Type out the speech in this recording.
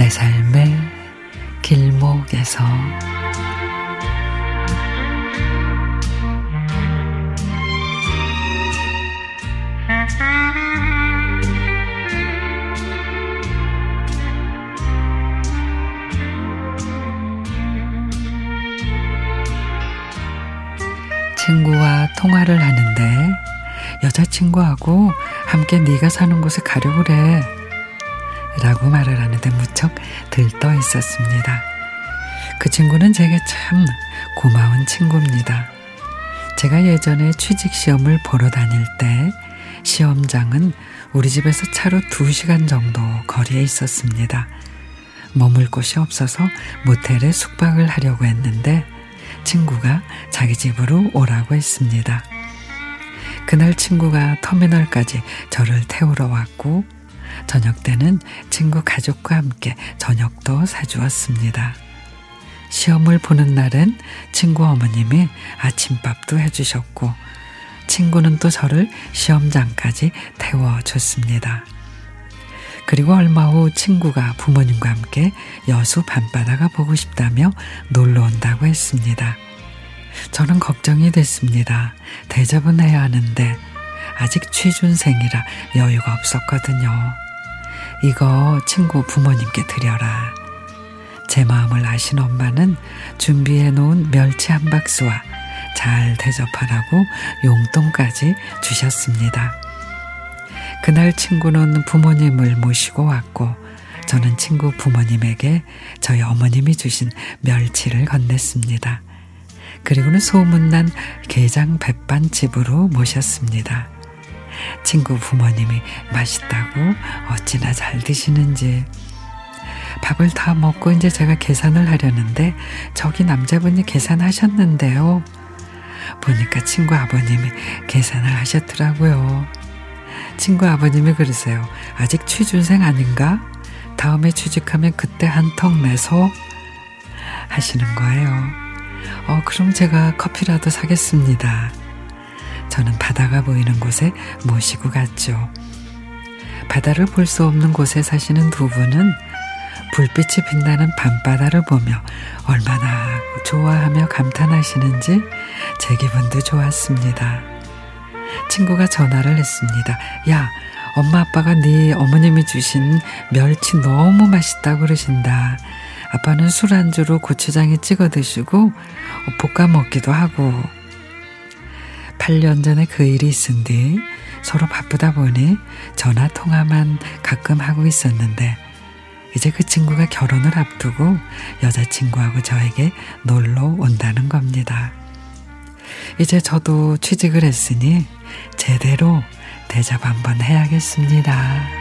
내 삶의 길목에서 친구와 통화를 하는데 여자친구하고 함께 네가 사는 곳에 가려고 그래. 라고 말을 하는데 무척 들떠 있었습니다. 그 친구는 제게 참 고마운 친구입니다. 제가 예전에 취직 시험을 보러 다닐 때 시험장은 우리 집에서 차로 2시간 정도 거리에 있었습니다. 머물 곳이 없어서 모텔에 숙박을 하려고 했는데 친구가 자기 집으로 오라고 했습니다. 그날 친구가 터미널까지 저를 태우러 왔고 저녁 때는 친구 가족과 함께 저녁도 사주었습니다. 시험을 보는 날은 친구 어머님이 아침밥도 해주셨고 친구는 또 저를 시험장까지 태워줬습니다. 그리고 얼마 후 친구가 부모님과 함께 여수 밤바다가 보고 싶다며 놀러 온다고 했습니다. 저는 걱정이 됐습니다. 대접은 해야 하는데 아직 취준생이라 여유가 없었거든요. 이거 친구 부모님께 드려라. 제 마음을 아신 엄마는 준비해 놓은 멸치 한 박스와 잘 대접하라고 용돈까지 주셨습니다. 그날 친구는 부모님을 모시고 왔고 저는 친구 부모님에게 저희 어머님이 주신 멸치를 건넸습니다. 그리고는 소문난 게장 백반집으로 모셨습니다. 친구 부모님이 맛있다고 어찌나 잘 드시는지 밥을 다 먹고 이제 제가 계산을 하려는데 저기 남자분이 계산하셨는데요. 보니까 친구 아버님이 계산을 하셨더라고요. 친구 아버님이 그러세요. 아직 취준생 아닌가? 다음에 취직하면 그때 한턱 내서 하시는 거예요. 어, 그럼 제가 커피라도 사겠습니다. 저는 바다가 보이는 곳에 모시고 갔죠. 바다를 볼 수 없는 곳에 사시는 두 분은 불빛이 빛나는 밤바다를 보며 얼마나 좋아하며 감탄하시는지 제 기분도 좋았습니다. 친구가 전화를 했습니다. 야, 엄마 아빠가 네 어머님이 주신 멸치 너무 맛있다고 그러신다. 아빠는 술안주로 고추장에 찍어 드시고 볶아 먹기도 하고 8년 전에 그 일이 있은 뒤 서로 바쁘다 보니 전화 통화만 가끔 하고 있었는데 이제 그 친구가 결혼을 앞두고 여자친구하고 저에게 놀러 온다는 겁니다. 이제 저도 취직을 했으니 제대로 대접 한번 해야겠습니다.